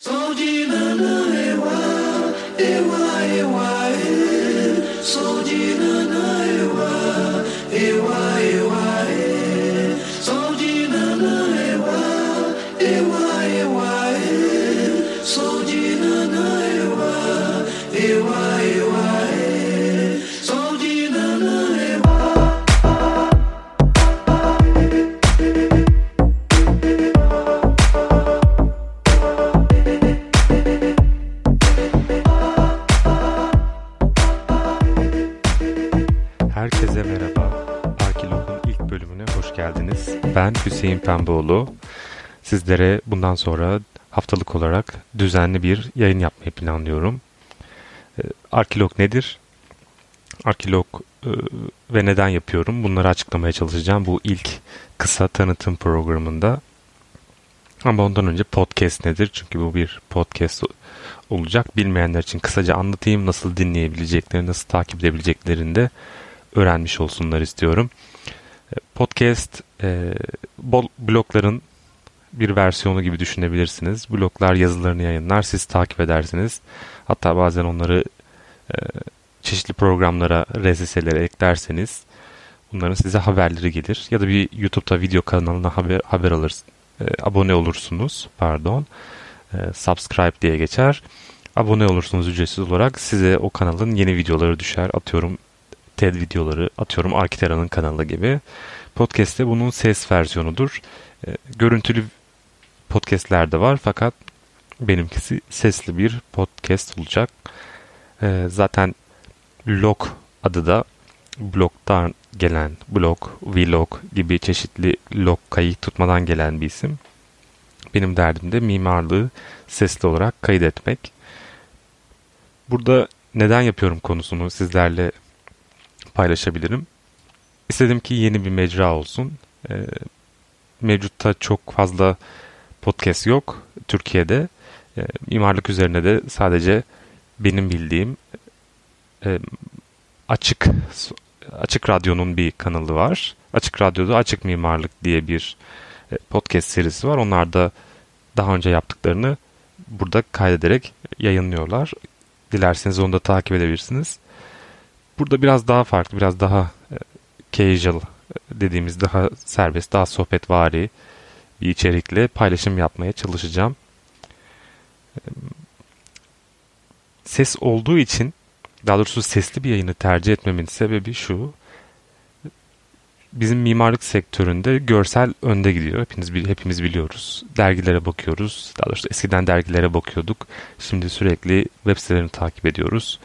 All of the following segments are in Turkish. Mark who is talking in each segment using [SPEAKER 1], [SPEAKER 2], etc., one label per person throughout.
[SPEAKER 1] Ewa, ewa, ewa, eh. ewa, ewa, ewa, ewa, ewa, ewa, ewa, ewa
[SPEAKER 2] Herkese merhaba. Arkilog'un ilk bölümüne hoş geldiniz. Ben Hüseyin Pembeoğlu. Sizlere bundan sonra haftalık olarak düzenli bir yayın yapmayı planlıyorum. Ee, Arkilog nedir? Arkilog e, ve neden yapıyorum? Bunları açıklamaya çalışacağım bu ilk kısa tanıtım programında. Ama ondan önce podcast nedir? Çünkü bu bir podcast olacak. Bilmeyenler için kısaca anlatayım. Nasıl dinleyebileceklerini, nasıl takip edebileceklerini de öğrenmiş olsunlar istiyorum. E, podcast e, blogların bir versiyonu gibi düşünebilirsiniz. Bloglar yazılarını yayınlar, siz takip edersiniz. Hatta bazen onları e, çeşitli programlara, RSS'lere eklerseniz bunların size haberleri gelir. Ya da bir YouTube'da video kanalına haber, haber alırsınız. E, abone olursunuz. Pardon. E, subscribe diye geçer. Abone olursunuz ücretsiz olarak. Size o kanalın yeni videoları düşer. Atıyorum TED videoları, atıyorum Arkitera'nın kanalı gibi. Podcast'te bunun ses versiyonudur. E, görüntülü podcast'ler de var fakat benimkisi sesli bir podcast olacak. E, zaten log adı da blogdan gelen blog, vlog gibi çeşitli log kayıt tutmadan gelen bir isim. Benim derdim de mimarlığı sesli olarak kaydetmek. Burada neden yapıyorum konusunu sizlerle paylaşabilirim. İstedim ki yeni bir mecra olsun. E, mevcutta çok fazla podcast yok Türkiye'de. E, mimarlık üzerine de sadece benim bildiğim e, açık açık radyonun bir kanalı var. Açık Radyo'da Açık Mimarlık diye bir e, podcast serisi var. Onlar da daha önce yaptıklarını burada kaydederek yayınlıyorlar. Dilerseniz onu da takip edebilirsiniz. Burada biraz daha farklı, biraz daha e, casual dediğimiz daha serbest, daha sohbetvari bir içerikle paylaşım yapmaya çalışacağım. E, ses olduğu için, daha doğrusu sesli bir yayını tercih etmemin sebebi şu. Bizim mimarlık sektöründe görsel önde gidiyor. Hepiniz hepimiz biliyoruz. Dergilere bakıyoruz. Daha doğrusu eskiden dergilere bakıyorduk. Şimdi sürekli web sitelerini takip ediyoruz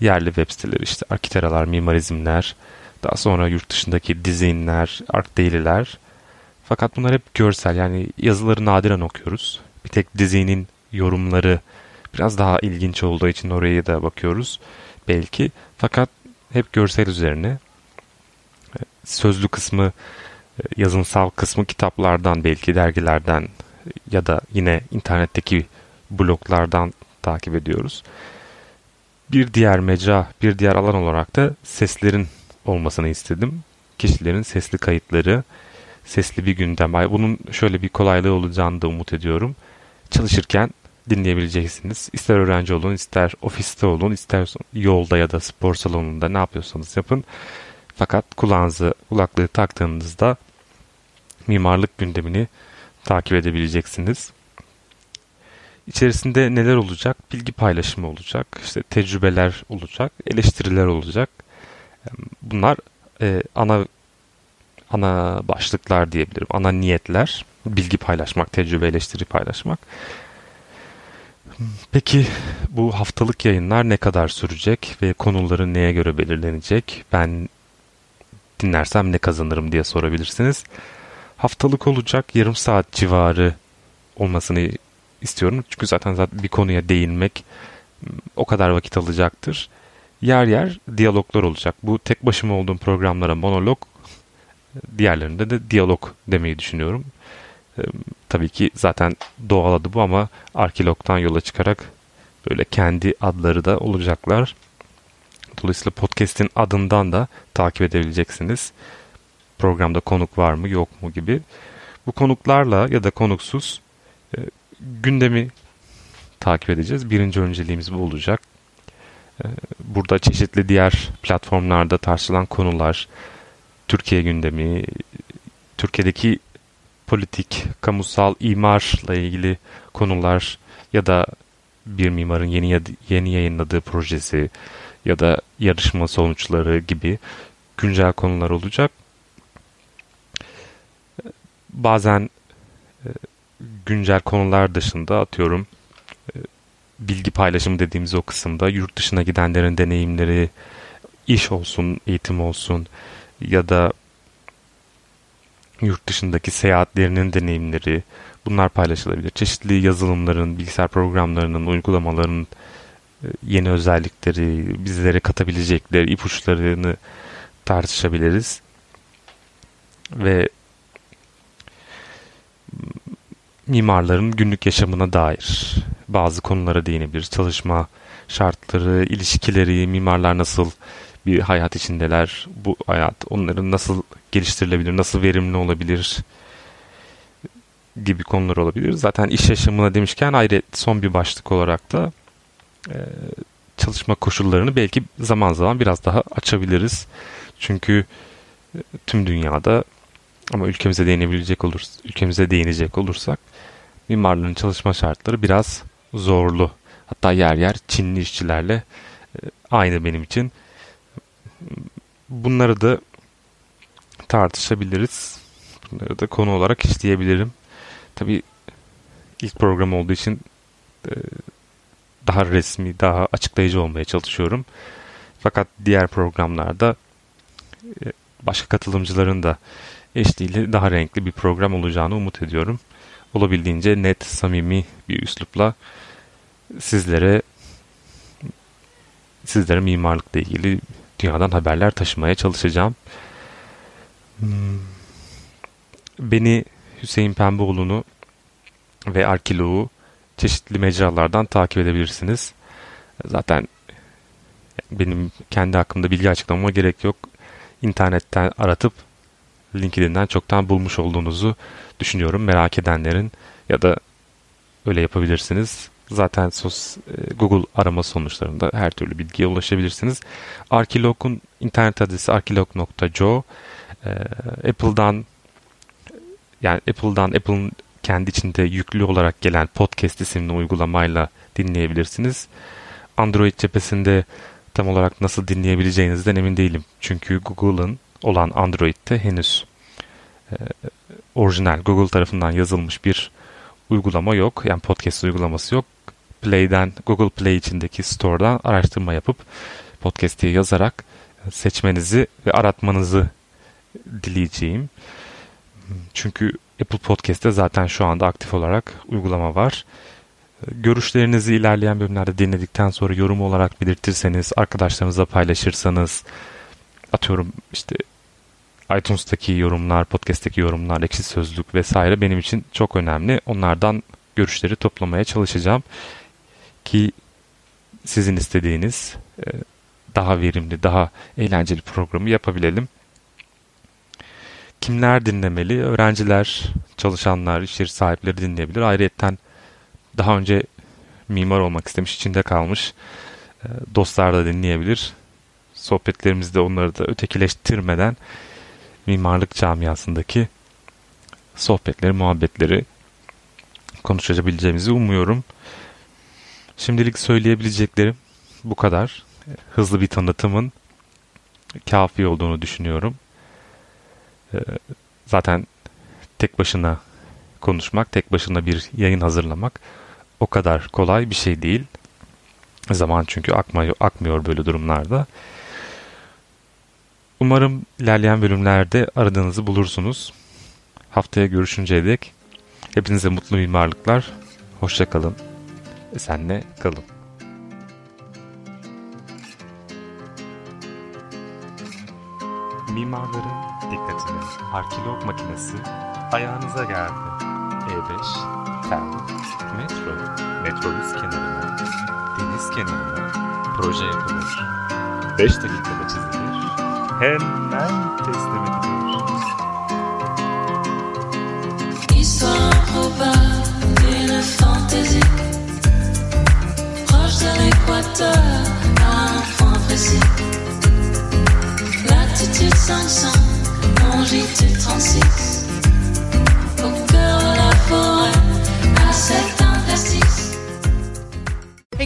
[SPEAKER 2] yerli web siteleri işte Arkiteralar, Mimarizmler, daha sonra yurt dışındaki Dizinler, Arcdaily'ler. Fakat bunlar hep görsel yani yazıları nadiren okuyoruz. Bir tek dizinin yorumları biraz daha ilginç olduğu için oraya da bakıyoruz belki. Fakat hep görsel üzerine. Sözlü kısmı, yazınsal kısmı kitaplardan belki dergilerden ya da yine internetteki bloglardan takip ediyoruz. Bir diğer mecra, bir diğer alan olarak da seslerin olmasını istedim. Kişilerin sesli kayıtları, sesli bir gündem. Bunun şöyle bir kolaylığı olacağını da umut ediyorum. Çalışırken dinleyebileceksiniz. İster öğrenci olun, ister ofiste olun, ister yolda ya da spor salonunda ne yapıyorsanız yapın. Fakat kulağınızı, kulaklığı taktığınızda mimarlık gündemini takip edebileceksiniz. İçerisinde neler olacak? Bilgi paylaşımı olacak, işte tecrübeler olacak, eleştiriler olacak. Bunlar e, ana ana başlıklar diyebilirim. Ana niyetler. Bilgi paylaşmak, tecrübe eleştiri paylaşmak. Peki bu haftalık yayınlar ne kadar sürecek ve konuları neye göre belirlenecek? Ben dinlersem ne kazanırım diye sorabilirsiniz. Haftalık olacak yarım saat civarı olmasını istiyorum. Çünkü zaten zaten bir konuya değinmek o kadar vakit alacaktır. Yer yer diyaloglar olacak. Bu tek başıma olduğum programlara monolog, diğerlerinde de diyalog demeyi düşünüyorum. Tabii ki zaten doğal adı bu ama Arkilog'dan yola çıkarak böyle kendi adları da olacaklar. Dolayısıyla podcast'in adından da takip edebileceksiniz. Programda konuk var mı yok mu gibi. Bu konuklarla ya da konuksuz gündemi takip edeceğiz. Birinci önceliğimiz bu olacak. E, burada çeşitli diğer platformlarda tartışılan konular, Türkiye gündemi, Türkiye'deki politik, kamusal imarla ilgili konular ya da bir mimarın yeni yeni yayınladığı projesi ya da yarışma sonuçları gibi güncel konular olacak. Bazen e, güncel konular dışında atıyorum e, bilgi paylaşımı dediğimiz o kısımda yurt dışına gidenlerin deneyimleri iş olsun, eğitim olsun ya da yurt dışındaki seyahatlerinin deneyimleri bunlar paylaşılabilir. Çeşitli yazılımların, bilgisayar programlarının, uygulamaların e, yeni özellikleri, bizlere katabilecekleri ipuçlarını tartışabiliriz. Ve mimarların günlük yaşamına dair bazı konulara değinebiliriz. Çalışma şartları, ilişkileri, mimarlar nasıl bir hayat içindeler, bu hayat onların nasıl geliştirilebilir, nasıl verimli olabilir gibi konular olabilir. Zaten iş yaşamına demişken ayrı son bir başlık olarak da e, çalışma koşullarını belki zaman zaman biraz daha açabiliriz. Çünkü e, tüm dünyada ama ülkemize değinebilecek olur, ülkemize değinecek olursak mimarların çalışma şartları biraz zorlu. Hatta yer yer Çinli işçilerle e, aynı benim için. Bunları da tartışabiliriz. Bunları da konu olarak işleyebilirim. Tabi ilk program olduğu için e, daha resmi, daha açıklayıcı olmaya çalışıyorum. Fakat diğer programlarda e, başka katılımcıların da eşliğiyle daha renkli bir program olacağını umut ediyorum. Olabildiğince net, samimi bir üslupla sizlere sizlere mimarlıkla ilgili dünyadan haberler taşımaya çalışacağım. Beni Hüseyin Pembeoğlu'nu ve Arkiloğu çeşitli mecralardan takip edebilirsiniz. Zaten benim kendi hakkımda bilgi açıklamama gerek yok. İnternetten aratıp LinkedIn'den çoktan bulmuş olduğunuzu düşünüyorum. Merak edenlerin ya da öyle yapabilirsiniz. Zaten sos, e, Google arama sonuçlarında her türlü bilgiye ulaşabilirsiniz. Arkilog'un internet adresi arkilog.co e, Apple'dan yani Apple'dan Apple'ın kendi içinde yüklü olarak gelen podcast isimli uygulamayla dinleyebilirsiniz. Android cephesinde tam olarak nasıl dinleyebileceğinizden emin değilim. Çünkü Google'ın olan Android'te henüz e, orijinal Google tarafından yazılmış bir uygulama yok. Yani podcast uygulaması yok. Play'den Google Play içindeki store'dan araştırma yapıp podcast diye yazarak seçmenizi ve aratmanızı dileyeceğim. Çünkü Apple Podcast'te zaten şu anda aktif olarak uygulama var. Görüşlerinizi ilerleyen bölümlerde dinledikten sonra yorum olarak belirtirseniz, arkadaşlarınızla paylaşırsanız, atıyorum işte iTunes'taki yorumlar, podcast'teki yorumlar, ekşi sözlük vesaire benim için çok önemli. Onlardan görüşleri toplamaya çalışacağım ki sizin istediğiniz e, daha verimli, daha eğlenceli programı yapabilelim. Kimler dinlemeli? Öğrenciler, çalışanlar, iş yeri sahipleri dinleyebilir. Ayrıca daha önce mimar olmak istemiş, içinde kalmış e, dostlar da dinleyebilir. Sohbetlerimizde onları da ötekileştirmeden mimarlık camiasındaki sohbetleri, muhabbetleri konuşabileceğimizi umuyorum. Şimdilik söyleyebileceklerim bu kadar. Hızlı bir tanıtımın kafi olduğunu düşünüyorum. Ee, zaten tek başına konuşmak, tek başına bir yayın hazırlamak o kadar kolay bir şey değil. Zaman çünkü akmıyor, akmıyor böyle durumlarda. Umarım ilerleyen bölümlerde aradığınızı bulursunuz. Haftaya görüşünceye dek hepinize mutlu mimarlıklar. Hoşçakalın. Senle kalın. Mimarların dikkatine arkeolog makinesi ayağınıza geldi. E5, TEM, metro, metrobüs kenarına, deniz kenarına proje yapılır. 5 dakikada çizilir,
[SPEAKER 3] Histoire improbable d'une fantaisie. Proche de l'équateur à un point précis. Latitude 500, longitude 36